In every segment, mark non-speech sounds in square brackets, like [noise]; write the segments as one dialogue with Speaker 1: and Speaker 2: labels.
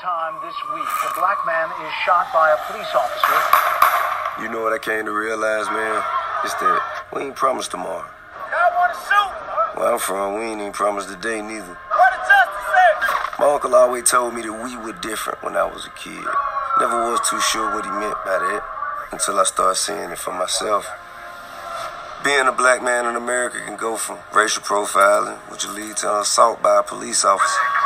Speaker 1: time this week, a black man is shot by a police officer.
Speaker 2: You know what I came to realize, man? It's that we ain't promised tomorrow.
Speaker 3: Y'all want to shoot?
Speaker 2: Where I'm from, we ain't even promised today neither.
Speaker 3: What the justice say?
Speaker 2: My uncle always told me that we were different when I was a kid. Never was too sure what he meant by that until I started seeing it for myself. Being a black man in America can go from racial profiling, which will lead to an assault by a police officer.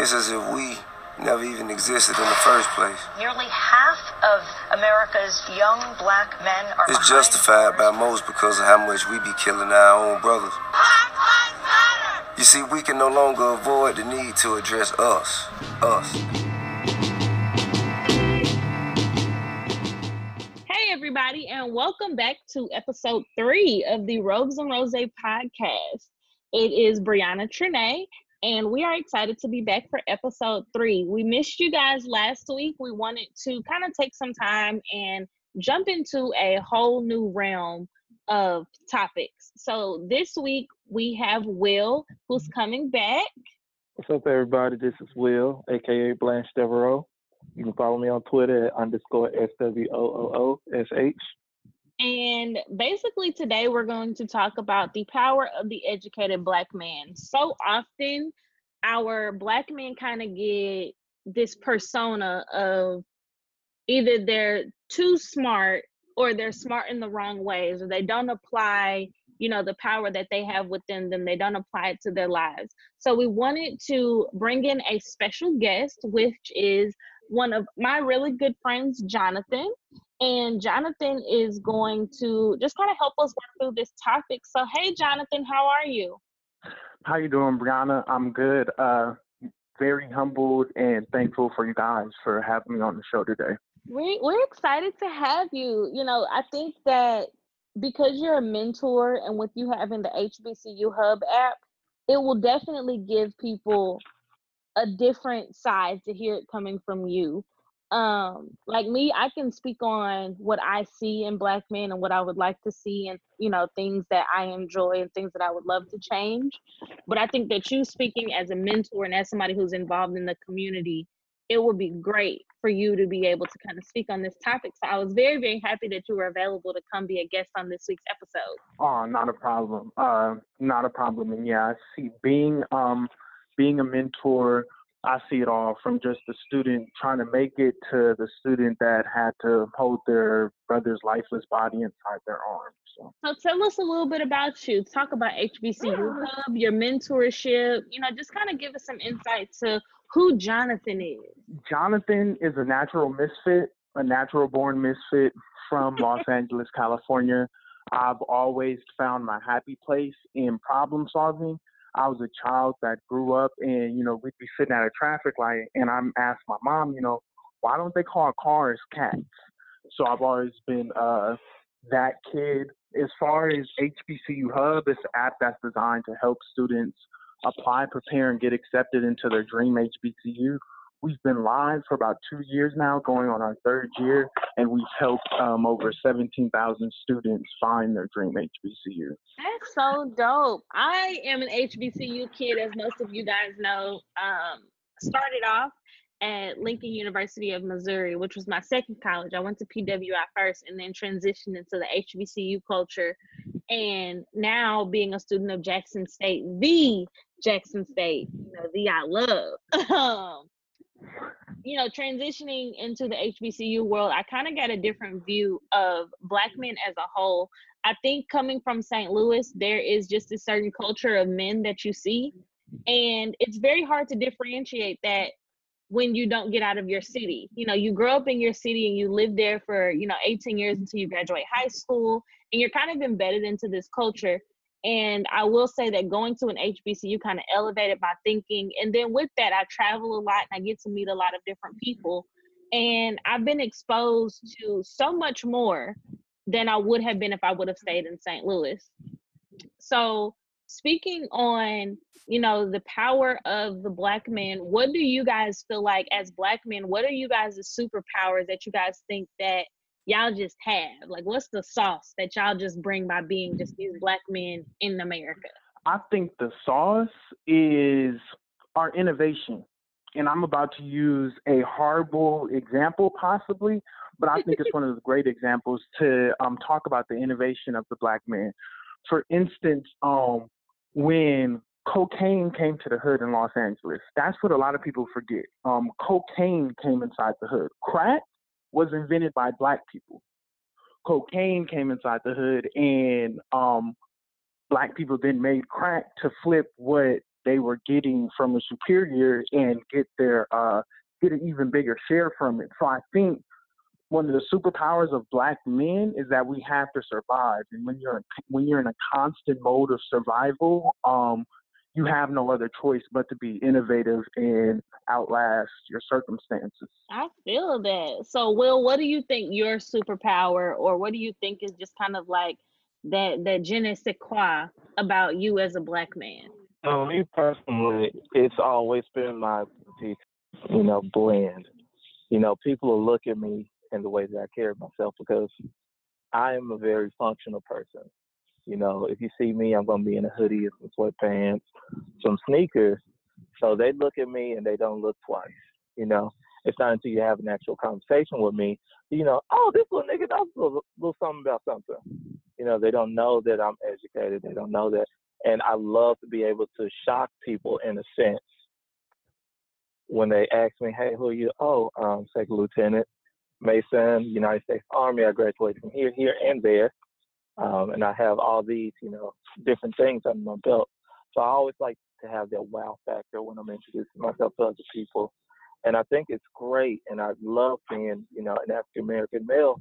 Speaker 2: It's as if we never even existed in the first place.
Speaker 4: Nearly half of America's young black men are
Speaker 2: It's justified by most because of how much we be killing our own brothers. You see, we can no longer avoid the need to address us. Us.
Speaker 5: Hey, everybody, and welcome back to episode three of the Robes and Rose podcast. It is Brianna Trine, and we are excited to be back for episode three. We missed you guys last week. We wanted to kind of take some time and jump into a whole new realm of topics. So this week we have Will, who's coming back.
Speaker 6: What's up, everybody? This is Will, aka Blanche Devereaux. You can follow me on Twitter at underscore SWOOOSH.
Speaker 5: And basically, today we're going to talk about the power of the educated Black man. So often, our Black men kind of get this persona of either they're too smart or they're smart in the wrong ways, or they don't apply, you know, the power that they have within them. They don't apply it to their lives. So we wanted to bring in a special guest, which is one of my really good friends, Jonathan and Jonathan is going to just kind of help us work through this topic. So, hey, Jonathan, how are you?
Speaker 6: How you doing, Brianna? I'm good. Uh, very humbled and thankful for you guys for having me on the show today.
Speaker 5: We we're excited to have you. You know, I think that because you're a mentor and with you having the HBCU Hub app, it will definitely give people a different side to hear it coming from you. Um, like me, I can speak on what I see in black men and what I would like to see and you know, things that I enjoy and things that I would love to change. But I think that you speaking as a mentor and as somebody who's involved in the community, it would be great for you to be able to kind of speak on this topic. So I was very, very happy that you were available to come be a guest on this week's episode.
Speaker 6: Oh, not a problem. Uh, not a problem. And yeah, see being um being a mentor. I see it all from just the student trying to make it to the student that had to hold their brother's lifeless body inside their arms. So.
Speaker 5: So tell us a little bit about you. Talk about HBCU Hub, your mentorship, you know, just kind of give us some insight to who Jonathan is.
Speaker 6: Jonathan is a natural misfit, a natural born misfit from [laughs] Los Angeles, California. I've always found my happy place in problem solving. I was a child that grew up and, you know, we'd be sitting at a traffic light and I'm asked my mom, you know, why don't they call cars cats? So I've always been uh, that kid. As far as HBCU Hub, it's an app that's designed to help students apply, prepare, and get accepted into their dream HBCU. We've been live for about two years now, going on our third year, and we've helped um, over 17,000 students find their dream HBCU.
Speaker 5: That's so dope. I am an HBCU kid, as most of you guys know. Um, started off at Lincoln University of Missouri, which was my second college. I went to PWI first and then transitioned into the HBCU culture. And now being a student of Jackson State, the Jackson State, you know, the I love. [laughs] You know, transitioning into the HBCU world, I kind of got a different view of Black men as a whole. I think coming from St. Louis, there is just a certain culture of men that you see, and it's very hard to differentiate that when you don't get out of your city. You know, you grow up in your city and you live there for, you know, 18 years until you graduate high school, and you're kind of embedded into this culture. And I will say that going to an HBCU kind of elevated my thinking. And then with that, I travel a lot and I get to meet a lot of different mm-hmm. people. And I've been exposed to so much more than I would have been if I would have stayed in St. Louis. So, speaking on, you know, the power of the black man, what do you guys feel like as black men? What are you guys' superpowers that you guys think that y'all just have? Like, what's the sauce that y'all just bring by being just these black men in America?
Speaker 6: I think the sauce is our innovation. And I'm about to use a horrible example, possibly, but I think it's one of the great examples to um, talk about the innovation of the black man. For instance, um, when cocaine came to the hood in Los Angeles, that's what a lot of people forget. Um, cocaine came inside the hood. Crack was invented by black people. Cocaine came inside the hood, and um, black people then made crack to flip what they were getting from a superior and get their uh, get an even bigger share from it. So I think one of the superpowers of black men is that we have to survive, and when you're when you're in a constant mode of survival, um, you have no other choice but to be innovative and outlast your circumstances.
Speaker 5: I feel that. So, Will, what do you think your superpower, or what do you think is just kind of like that that je ne sais quoi about you as a black man?
Speaker 7: So, me personally, it's always been my, you know, blend. You know, people will look at me in the way that I carry myself because I am a very functional person. You know, if you see me, I'm gonna be in a hoodie and some sweatpants, some sneakers. So they look at me and they don't look twice. You know, it's not until you have an actual conversation with me, you know, oh, this little nigga knows a little, little something about something. You know, they don't know that I'm educated. They don't know that. And I love to be able to shock people in a sense when they ask me, hey, who are you? Oh, um, second lieutenant. Mason, United States Army. I graduated from here, here, and there. Um, and I have all these, you know, different things under my belt. So I always like to have that wow factor when I'm introducing myself to other people. And I think it's great. And I love being, you know, an African American male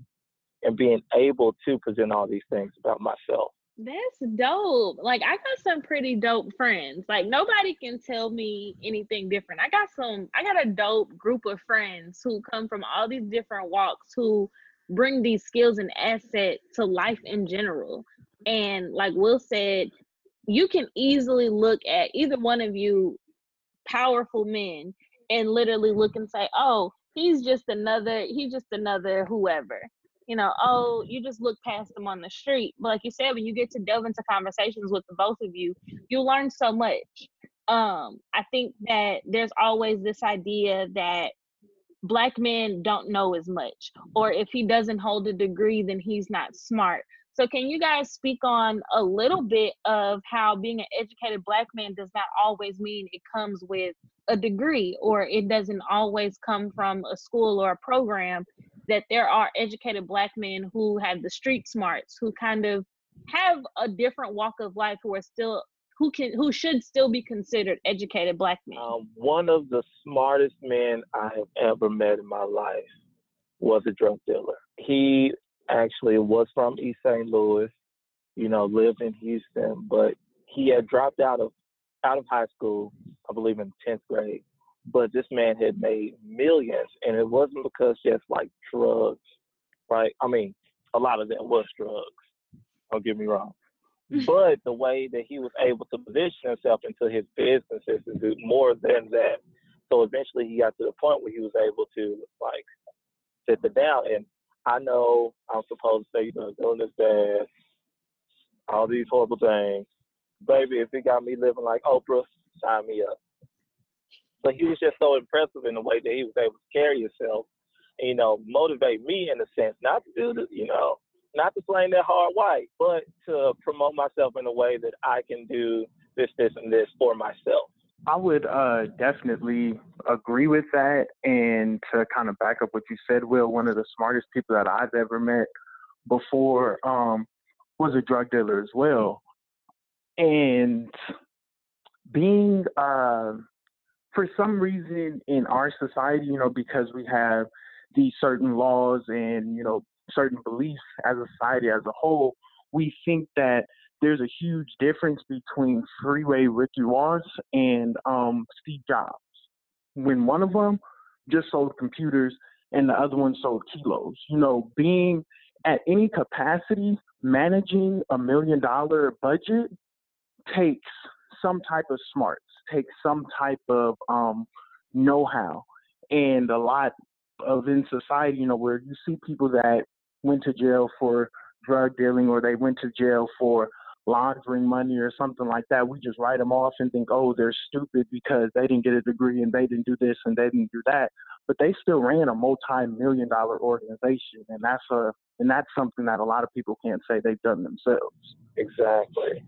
Speaker 7: and being able to present all these things about myself.
Speaker 5: That's dope. Like I got some pretty dope friends. Like nobody can tell me anything different. I got some I got a dope group of friends who come from all these different walks who bring these skills and asset to life in general. And like Will said, you can easily look at either one of you powerful men and literally look and say, "Oh, he's just another he's just another whoever." you know, oh, you just look past them on the street. But like you said, when you get to delve into conversations with the both of you, you learn so much. Um, I think that there's always this idea that black men don't know as much, or if he doesn't hold a degree, then he's not smart. So, can you guys speak on a little bit of how being an educated black man does not always mean it comes with a degree, or it doesn't always come from a school or a program that there are educated black men who have the street smarts, who kind of have a different walk of life, who are still who can who should still be considered educated black men.
Speaker 7: Um, one of the smartest men I have ever met in my life was a drug dealer. He actually was from East St. Louis, you know, lived in Houston, but he had dropped out of out of high school, I believe in tenth grade, but this man had made millions, and it wasn't because just like drugs, right? I mean, a lot of that was drugs. Don't get me wrong, Mm-hmm. but the way that he was able to position himself into his businesses is do more than that. So eventually, he got to the point where he was able to like sit it down. And I know I'm supposed to say, you know, doing this bad, all these horrible things, baby. If it got me living like Oprah, sign me up. But he was just so impressive in the way that he was able to carry himself, and, you know, motivate me in a sense, not to do the, you know, not to play that hard white, but to promote myself in a way that I can do this, this, and this for myself.
Speaker 6: I would uh, definitely agree with that. And to kind of back up what you said, Will, one of the smartest people that I've ever met before um, was a drug dealer as well. And being uh, for some reason in our society, you know, because we have these certain laws and, you know, certain beliefs as a society as a whole, we think that there's a huge difference between Freeway Ricky Ross and um, Steve Jobs. When one of them just sold computers and the other one sold kilos. You know, being at any capacity, managing a million dollar budget takes some type of smarts, takes some type of um, know-how, and a lot of in society, you know, where you see people that went to jail for drug dealing or they went to jail for laundering money or something like that, we just write them off and think, oh, they're stupid because they didn't get a degree and they didn't do this and they didn't do that. But they still ran a multi-million dollar organization, and that's a and that's something that a lot of people can't say they've done themselves.
Speaker 7: Exactly.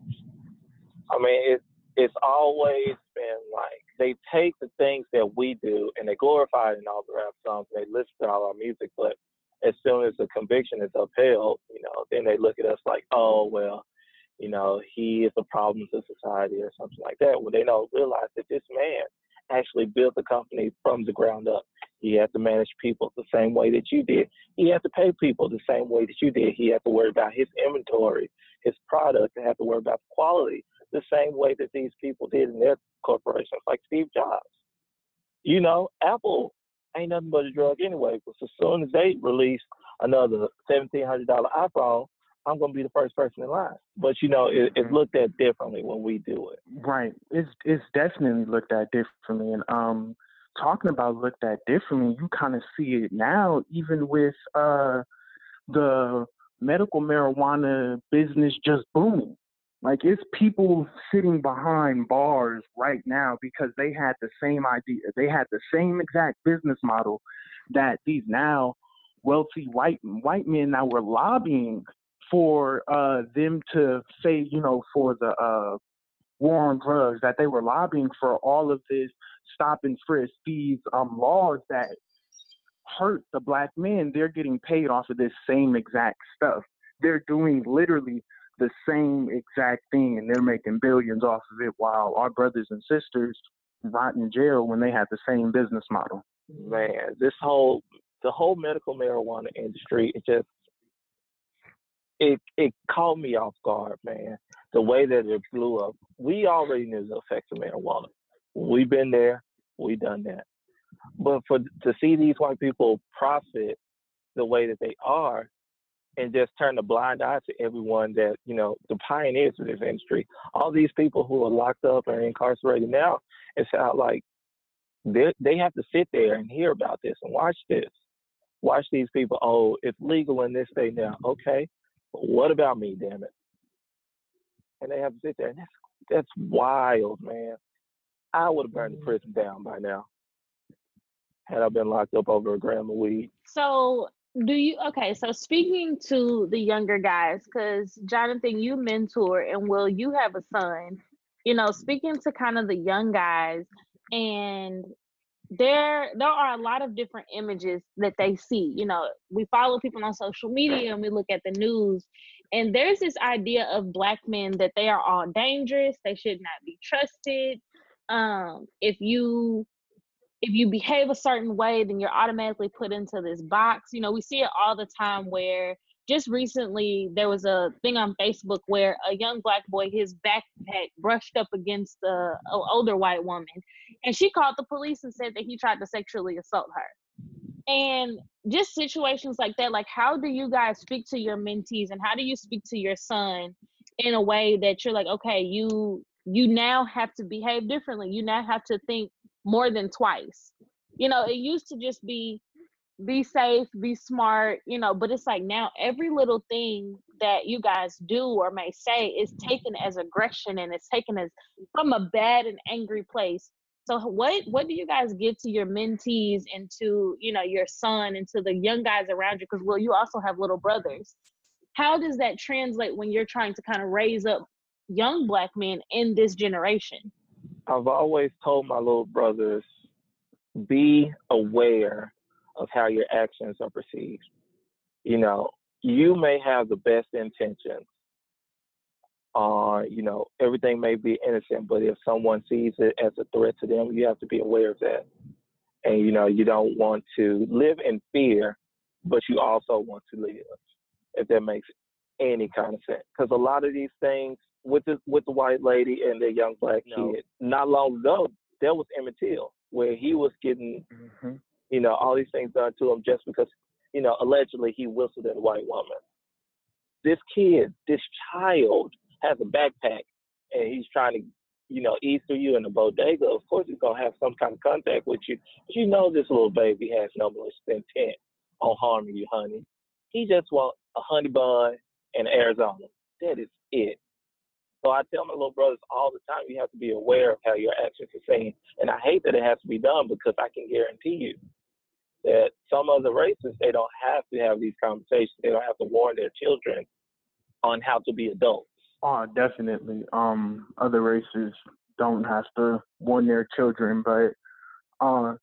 Speaker 7: I mean, it, it's always been like they take the things that we do and they glorify it in all the rap songs. They listen to all our music, but as soon as the conviction is upheld, you know, then they look at us like, oh well, you know, he is a problem to society or something like that. Well, they don't realize that this man actually built the company from the ground up. He had to manage people the same way that you did. He had to pay people the same way that you did. He had to worry about his inventory, his product, and had to worry about quality the same way that these people did in their corporations, like Steve Jobs. You know, Apple ain't nothing but a drug anyway. Because as soon as they release another seventeen hundred dollar iPhone, I'm gonna be the first person in line. But you know, it, it's looked at differently when we do it.
Speaker 6: Right. It's it's definitely looked at differently, and um, talking about looked at differently, you kind of see it now, even with uh the medical marijuana business just booming. Like it's people sitting behind bars right now because they had the same idea. They had the same exact business model that these now wealthy white white men now were lobbying for uh, them to say, you know, for the uh, war on drugs, that they were lobbying for all of this stop and frisk, these um, laws that hurt the black men. They're getting paid off of this same exact stuff. They're doing literally the same exact thing and they're making billions off of it while our brothers and sisters rot in jail when they have the same business model.
Speaker 7: Man, this whole the whole medical marijuana industry it just it it caught me off guard, man. The way that it blew up. We already knew the effects of marijuana. We've been there, we done that. But for to see these white people profit the way that they are, and just turn a blind eye to everyone that, you know, the pioneers of this industry. All these people who are locked up and incarcerated now, it's how like they they have to sit there and hear about this and watch this. Watch these people, oh, it's legal in this state now. Okay. But what about me, damn it? And they have to sit there and that's that's wild, man. I would have burned the mm-hmm. prison down by now had I been locked up over a gram of weed.
Speaker 5: So do you okay so speaking to the younger guys because jonathan you mentor and will you have a son you know speaking to kind of the young guys and there there are a lot of different images that they see you know we follow people on social media and we look at the news and there's this idea of black men that they are all dangerous they should not be trusted um if you if you behave a certain way, then you're automatically put into this box. You know, we see it all the time where just recently there was a thing on Facebook where a young black boy, his backpack brushed up against a, a older white woman, and she called the police and said that he tried to sexually assault her. And just situations like that, like how do you guys speak to your mentees and how do you speak to your son in a way that you're like, okay, you you now have to behave differently. You now have to think more than twice. You know, it used to just be be safe, be smart, you know, but it's like now every little thing that you guys do or may say is taken as aggression and it's taken as from a bad and angry place. So what what do you guys give to your mentees and to, you know, your son and to the young guys around you because well you also have little brothers. How does that translate when you're trying to kind of raise up young black men in this generation?
Speaker 7: I've always told my little brothers be aware of how your actions are perceived. You know, you may have the best intentions, or, uh, you know, everything may be innocent, but if someone sees it as a threat to them, you have to be aware of that. And, you know, you don't want to live in fear, but you also want to live, if that makes any kind of sense. Because a lot of these things with the with the white lady and the young black no. kid. Not long ago, there was Emmett Till, where he was getting, mm-hmm. you know, all these things done to him just because, you know, allegedly he whistled at a white woman. This kid, this child, has a backpack, and he's trying to, you know, ease through you in a bodega. Of course, he's gonna have some kind of contact with you, but you know, this little baby has no malicious intent on harming you, honey. He just wants a honey bun in Arizona. That is it So I tell my little brothers all the time, you have to be aware of how your actions are saying. And I hate that it has to be done because I can guarantee you that some other races, they don't have to have these conversations. They don't have to warn their children on how to be adults.
Speaker 6: Oh, definitely. Um, other races don't have to warn their children, but uh,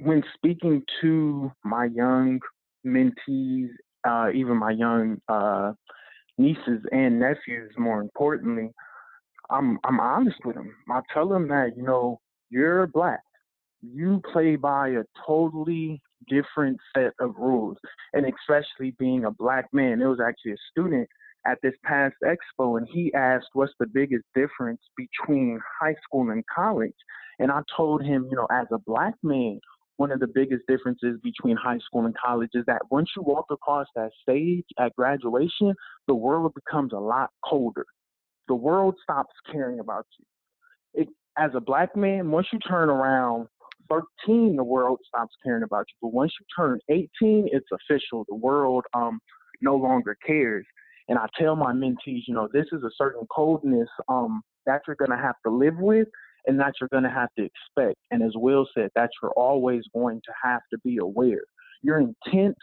Speaker 6: when speaking to my young mentees, uh, even my young uh, nieces and nephews, more importantly, I'm I'm honest with them. I tell them that you know you're black, you play by a totally different set of rules, and especially being a black man. It was actually a student at this past expo and he asked what's the biggest difference between high school and college and i told him you know as a black man one of the biggest differences between high school and college is that once you walk across that stage at graduation the world becomes a lot colder. The world stops caring about you. It, as a black man once you turn around 13 the world stops caring about you. But once you turn 18 it's official. The world um no longer cares. And I tell my mentees, you know, this is a certain coldness um, that you're going to have to live with and that you're going to have to expect. And as Will said, that you're always going to have to be aware. Your intent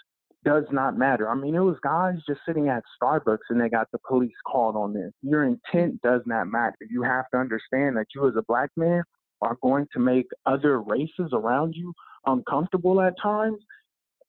Speaker 6: does not matter. I mean, it was guys just sitting at Starbucks and they got the police called on them. Your intent does not matter. You have to understand that you, as a black man, are going to make other races around you uncomfortable at times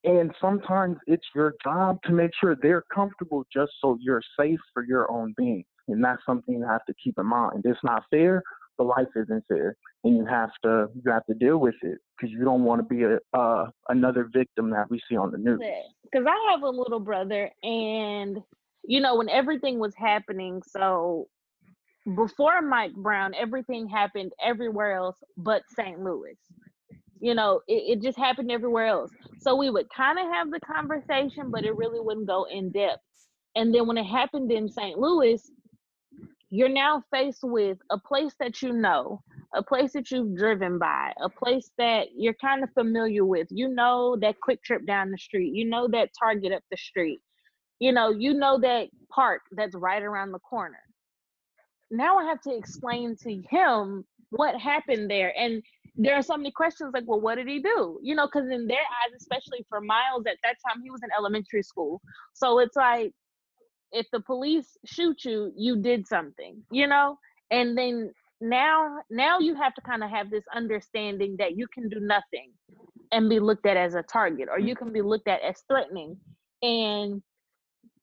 Speaker 6: and sometimes it's your job to make sure they're comfortable just so you're safe for your own being. And that's something you have to keep in mind. It's not fair, but life isn't fair. And you have to you have to deal with it because you don't want to be a uh, another victim that we see on the news.
Speaker 5: Because I have a little brother, and you know when everything was happening, so before Mike Brown, everything happened everywhere else but St. Louis you know it, it just happened everywhere else so we would kind of have the conversation but it really wouldn't go in depth and then when it happened in st louis you're now faced with a place that you know a place that you've driven by a place that you're kind of familiar with you know that QuikTrip down the street you know that target up the street you know you know that park that's right around the corner now i have to explain to him what happened there and there are so many questions like, well, what did he do? You know, because in their eyes, especially for Miles at that time, he was in elementary school. So it's like, if the police shoot you, you did something, you know? And then now, now you have to kind of have this understanding that you can do nothing and be looked at as a target, or you can be looked at as threatening. And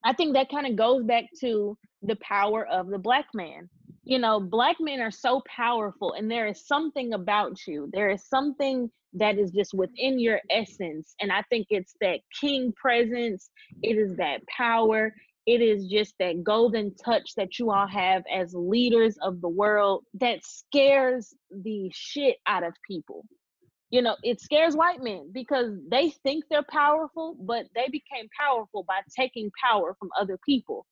Speaker 5: I think that kind of goes back to the power of the black man you know, black men are so powerful, and there is something about you. There is something that is just within your essence. And I think it's that king presence, it is that power, it is just that golden touch that you all have as leaders of the world that scares the shit out of people. You know, it scares white men because they think they're powerful, but they became powerful by taking power from other people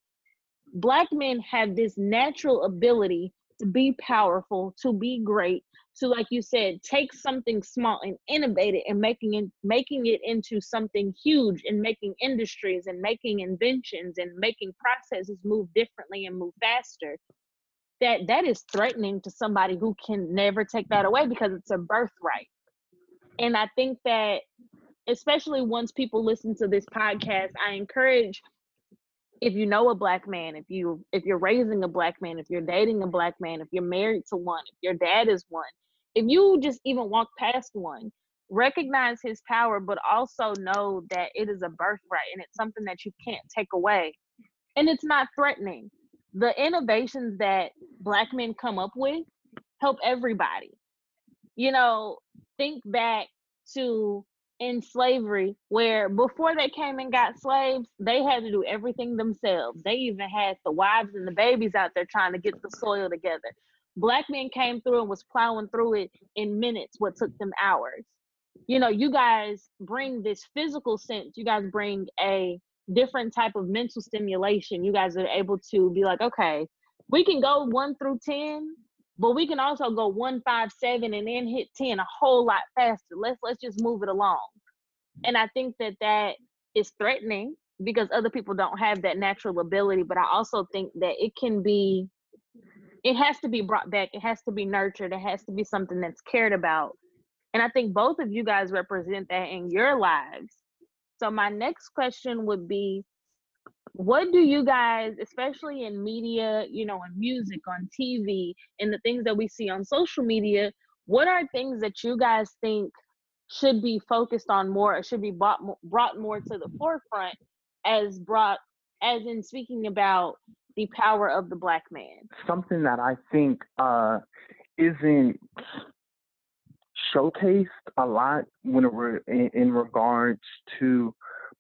Speaker 5: black men have this natural ability to be powerful, to be great, to like you said, take something small and innovate it and making it making it into something huge and making industries and making inventions and making processes move differently and move faster. That that is threatening to somebody who can never take that away because it's a birthright. And I think that especially once people listen to this podcast, I encourage if you know a black man if you if you're raising a black man if you're dating a black man if you're married to one if your dad is one if you just even walk past one recognize his power but also know that it is a birthright and it's something that you can't take away. And it's not threatening. The innovations that black men come up with help everybody. You know think back to in slavery where before they came and got slaves, they had to do everything themselves. They even had the wives and the babies out there trying to get the soil together. Black men came through and was plowing through it in minutes, what took them hours. You know, you guys bring this physical sense, you guys bring a different type of mental stimulation. You guys are able to be like, okay, we can go one through 10, but we can also go one five seven and then hit 10 a whole lot faster let's let's just move it along and i think that that is threatening because other people don't have that natural ability but i also think that it can be it has to be brought back. It has to be nurtured. It has to be something that's cared about. And I think both of you guys represent that in your lives. So my next question would be what do you guys, especially in media, you know, in music, on TV, and the things that we see on social media, what are things that you guys think should be focused on more or should be brought, brought more to the forefront as brought as in speaking about the power of the black man?
Speaker 6: Something that i think uh isn't showcased a lot when in, in regards to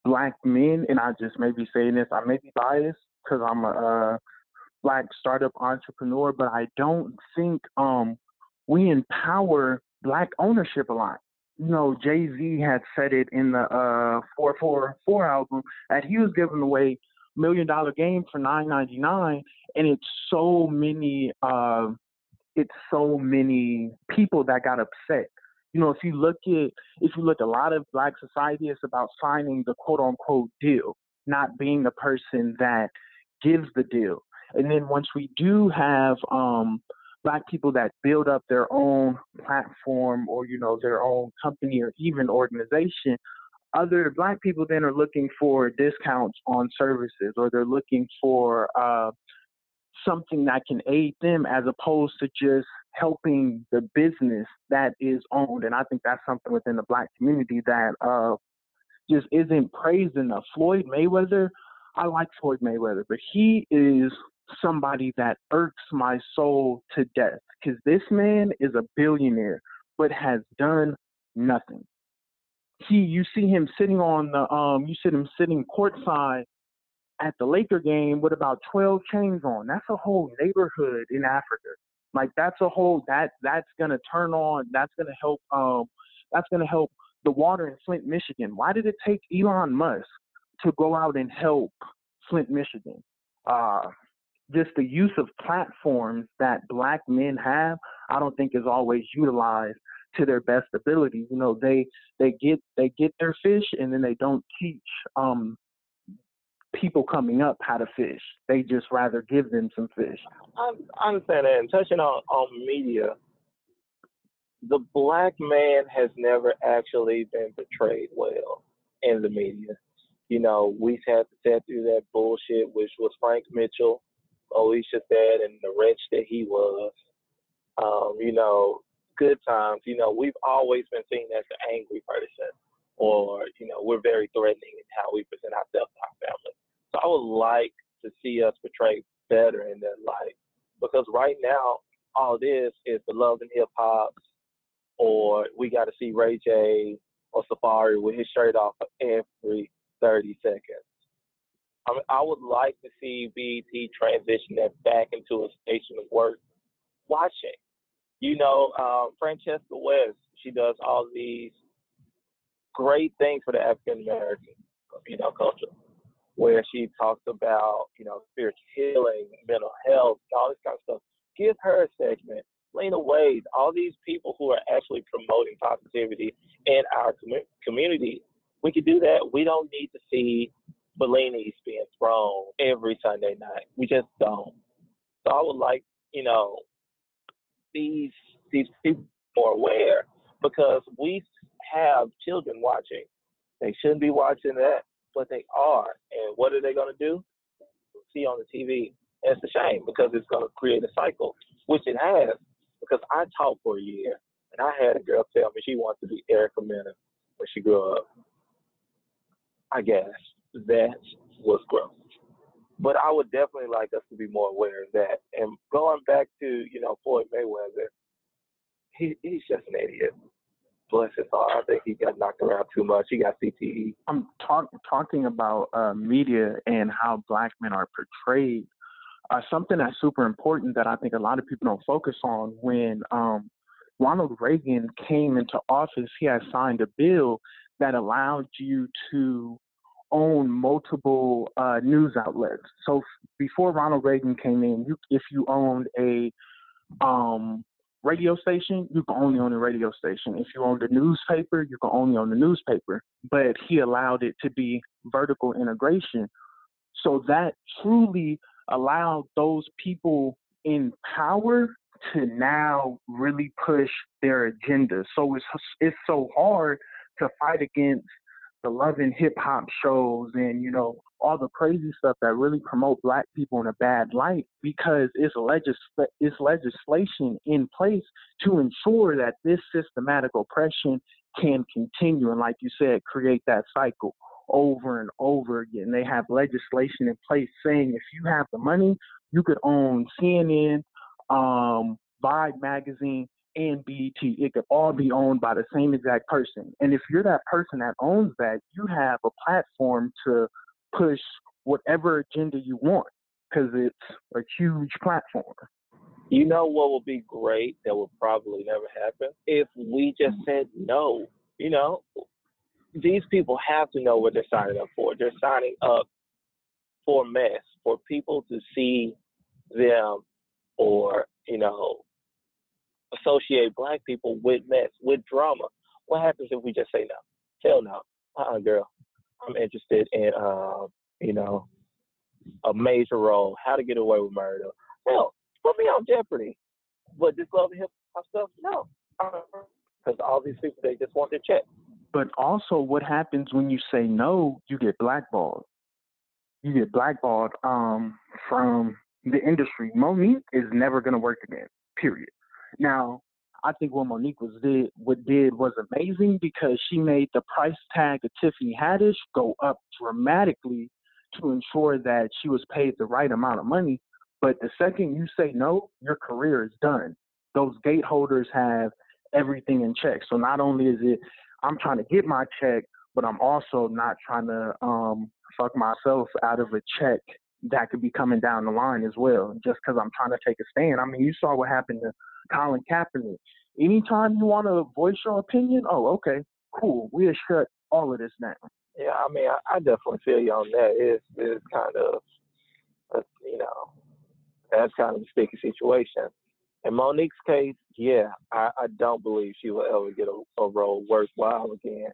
Speaker 6: black men and i just may be saying this i may be biased because i'm a, a black startup entrepreneur but i don't think um we empower black ownership a lot. You know, Jay Z had said it in the uh 444 album that he was giving away million dollar game for 9.99 and it's so many uh it's so many people that got upset you know if you look at if you look a lot of black society it's about signing the quote unquote deal not being the person that gives the deal. And then once we do have um black people that build up their own platform or you know their own company or even organization other black people then are looking for discounts on services or they're looking for uh, something that can aid them as opposed to just helping the business that is owned and i think that's something within the black community that uh, just isn't praised enough floyd mayweather i like floyd mayweather but he is somebody that irks my soul to death because this man is a billionaire but has done nothing. He, you see him sitting on the, um, you see him sitting courtside at the Laker game with about 12 chains on. That's a whole neighborhood in Africa. Like that's a whole that that's gonna turn on. That's gonna help. Um, that's gonna help the water in Flint, Michigan. Why did it take Elon Musk to go out and help Flint, Michigan? Uh, just the use of platforms that black men have, I don't think is always utilized to their best ability. You know, they they get they get their fish and then they don't teach um people coming up how to fish. They just rather give them some fish.
Speaker 7: I, I understand that. And touching on, on media, the black man has never actually been portrayed well in the media. You know, we've had to sit through that bullshit, which was Frank Mitchell Alicia said and the wretch that he was. Um, you know, good times. You know, we've always been seen as the angry person, or you know, we're very threatening in how we present ourselves to our family. So I would like to see us portrayed better in that light, because right now all this is the love and hip hop, or we got to see Ray J or Safaree with his shirt off every 30 seconds. I, mean, I would like to see BET transition that back into a station of work watching. You know, um, Francesca West, she does all these great things for the African American, you know, culture, where she talks about, you know, spiritual healing, mental health, all this kind of stuff. Give her a segment. Lena Waithe, all these people who are actually promoting positivity in our com- community. We can do that. We don't need to see Bellinis being thrown every Sunday night. We just don't. So I would like, you know, these these people more aware because we have children watching. They shouldn't be watching that, but they are. And what are they going to do? See on the TV. And it's a shame because it's going to create a cycle, which it has. Because I taught for a year, and I had a girl tell me she wants to be Erica Mena when she grew up. I guess that was growth. But I would definitely like us to be more aware of that. And going back to, you know, Floyd Mayweather, he, he's just an idiot. Bless his heart. I think he got knocked around too much. He got CTE.
Speaker 6: I'm talk, talking about uh, media and how black men are portrayed. Uh, something that's super important that I think a lot of people don't focus on when um, Ronald Reagan came into office, he had signed a bill that allowed you to own multiple uh, news outlets. So before Ronald Reagan came in, you, if you owned a um, radio station, you can only own a radio station. If you owned a newspaper, you can only own the newspaper. But he allowed it to be vertical integration. So that truly allowed those people in power to now really push their agenda. So it's it's so hard to fight against the hip hop shows and you know all the crazy stuff that really promote black people in a bad light because it's legis- it's legislation in place to ensure that this systematic oppression can continue and like you said create that cycle over and over again. They have legislation in place saying if you have the money you could own CNN um Vibe magazine and BET. It could all be owned by the same exact person. And if you're that person that owns that, you have a platform to push whatever agenda you want because it's a huge platform.
Speaker 7: You know what would be great that would probably never happen? If we just said no. You know, these people have to know what they're signing up for. They're signing up for mess, for people to see them or, you know, associate black people with mess, with drama. What happens if we just say no? Hell no. Uh-uh, girl. I'm interested in, uh, you know, a major role, how to get away with murder. Hell, put me on Jeopardy. But this love and hip hop stuff, no. Because all these people, they just want their check.
Speaker 6: But also, what happens when you say no, you get blackballed. You get blackballed um, from the industry. Mo'Nique is never going to work again, period. Now, I think what Mo'Nique was did what did was amazing because she made the price tag of Tiffany Haddish go up dramatically to ensure that she was paid the right amount of money. But the second you say no, your career is done. Those gate holders have everything in check. So not only is it I'm trying to get my check, but I'm also not trying to um, fuck myself out of a check that could be coming down the line as well, just because I'm trying to take a stand. I mean, you saw what happened to Colin Kaepernick. Anytime you want to voice your opinion, oh, okay, cool. We'll shut all of this down.
Speaker 7: Yeah, I mean, I, I definitely feel you on that. It's, it's kind of, uh, you know, that's kind of a sticky situation. In Mo'Nique's case, yeah, I, I don't believe she will ever get a, a role worthwhile again.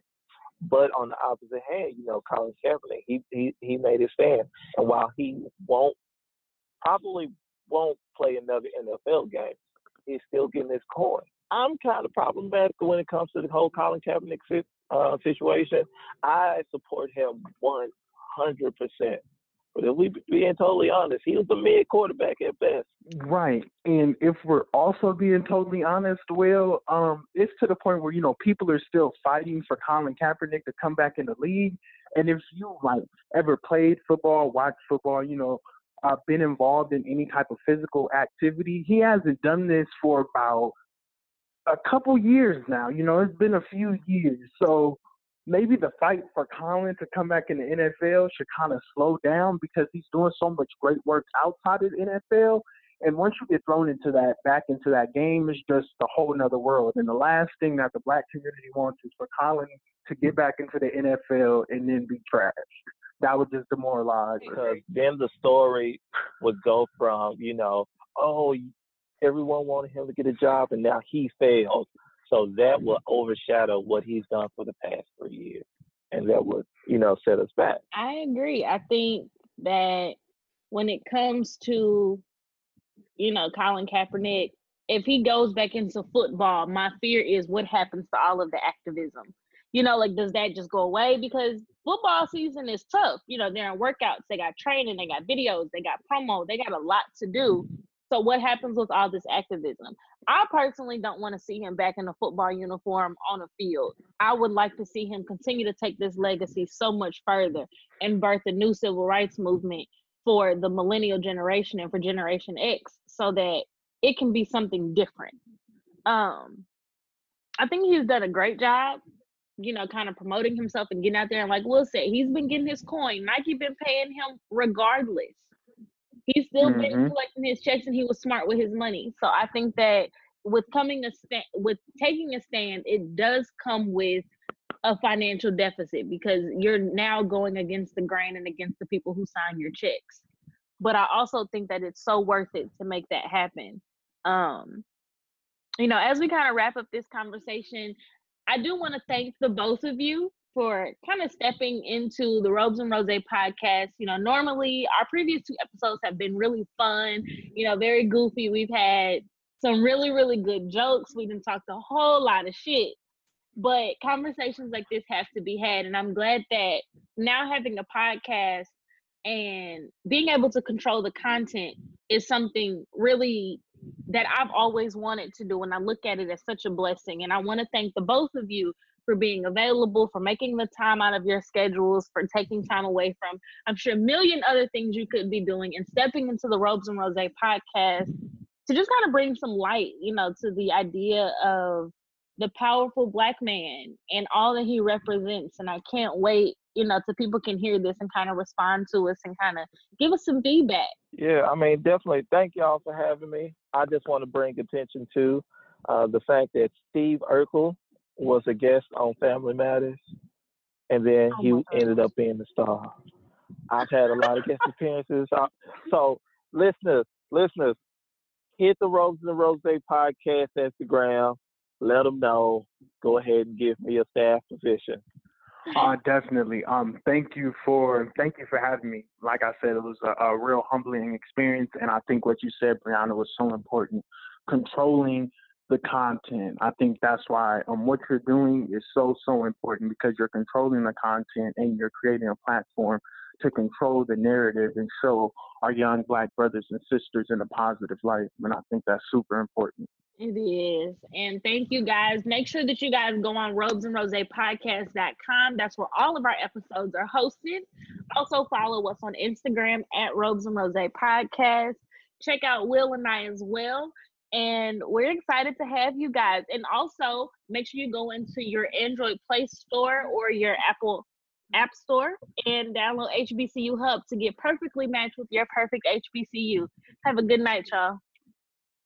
Speaker 7: But on the opposite hand, you know, Colin Kaepernick, he, he he made his stand, and while he won't probably won't play another NFL game, he's still getting his coin. I'm kind of problematic when it comes to the whole Colin Kaepernick uh, situation. I support him 100 percent. But if we being totally honest, he was a mid quarterback at best.
Speaker 6: Right. And if we're also being totally honest, well, um, it's to the point where, you know, people are still fighting for Colin Kaepernick to come back in the league. And if you like ever played football, watched football, you know, uh, been involved in any type of physical activity, he hasn't done this for about a couple years now. You know, it's been a few years. So maybe the fight for Colin to come back in the NFL should kind of slow down because he's doing so much great work outside of the NFL. And once you get thrown into that back into that game, it's just a whole nother world. And the last thing that the black community wants is for Colin to get back into the NFL and then be trashed. That would just demoralize.
Speaker 7: Because then the story would go from, you know, oh, everyone wanted him to get a job and now he failed so that will overshadow what he's done for the past three years. And that would, you know, set us back.
Speaker 5: I agree. I think that when it comes to, you know, Colin Kaepernick, if he goes back into football, my fear is what happens to all of the activism. You know, like does that just go away? Because football season is tough. You know, they're in workouts, they got training, they got videos, they got promo, they got a lot to do. So what happens with all this activism? I personally don't want to see him back in a football uniform on a field. I would like to see him continue to take this legacy so much further and birth a new civil rights movement for the millennial generation and for Generation X so that it can be something different. Um, I think he's done a great job, you know, kind of promoting himself and getting out there. And like Will said, he's been getting his coin. Nike been paying him regardless. He's still mm-hmm. been collecting his checks and he was smart with his money. So I think that with coming a stand with taking a stand, it does come with a financial deficit because you're now going against the grain and against the people who sign your checks. But I also think that it's so worth it to make that happen. Um, you know, as we kind of wrap up this conversation, I do want to thank the both of you for kind of stepping into the Robes and Rose podcast. You know, normally our previous two episodes have been really fun, you know, very goofy. We've had some really, really good jokes. We didn't talk a whole lot of shit. But conversations like this have to be had. And I'm glad that now having a podcast and being able to control the content is something really that I've always wanted to do. And I look at it as such a blessing. And I want to thank the both of you for being available, for making the time out of your schedules, for taking time away from, I'm sure, a million other things you could be doing and stepping into the Robes and Rose podcast to just kind of bring some light, you know, to the idea of the powerful black man and all that he represents. And I can't wait, you know, to people can hear this and kind of respond to us and kind of give us some feedback.
Speaker 7: Yeah, I mean, definitely. Thank y'all for having me. I just want to bring attention to uh, the fact that Steve Urkel was a guest on Family Matters, and then
Speaker 5: Oh
Speaker 7: he ended up being the star. I've had a lot of guest appearances. Uh, So, listeners, listeners, hit the Rose and the Rose podcast Instagram. Let them know. Go ahead and give me a staff position.
Speaker 6: Uh, definitely. Um, thank you for thank you for having me. Like I said, it was a, a real humbling experience, and I think what you said, Brianna, was so important. Controlling the content. I think that's why um what you're doing is so so important because you're controlling the content and you're creating a platform to control the narrative and show our young black brothers and sisters in a positive light. And I think that's super important.
Speaker 5: It is. And thank you guys. Make sure that you guys go on robesandrosepodcast.com. That's where all of our episodes are hosted. Also follow us on Instagram at Robes and Rose Podcast. Check out Will and I as well. And we're excited to have you guys. And also make sure you go into your Android Play Store or your Apple App Store and download HBCU Hub to get perfectly matched with your perfect HBCU. Have a good night, y'all.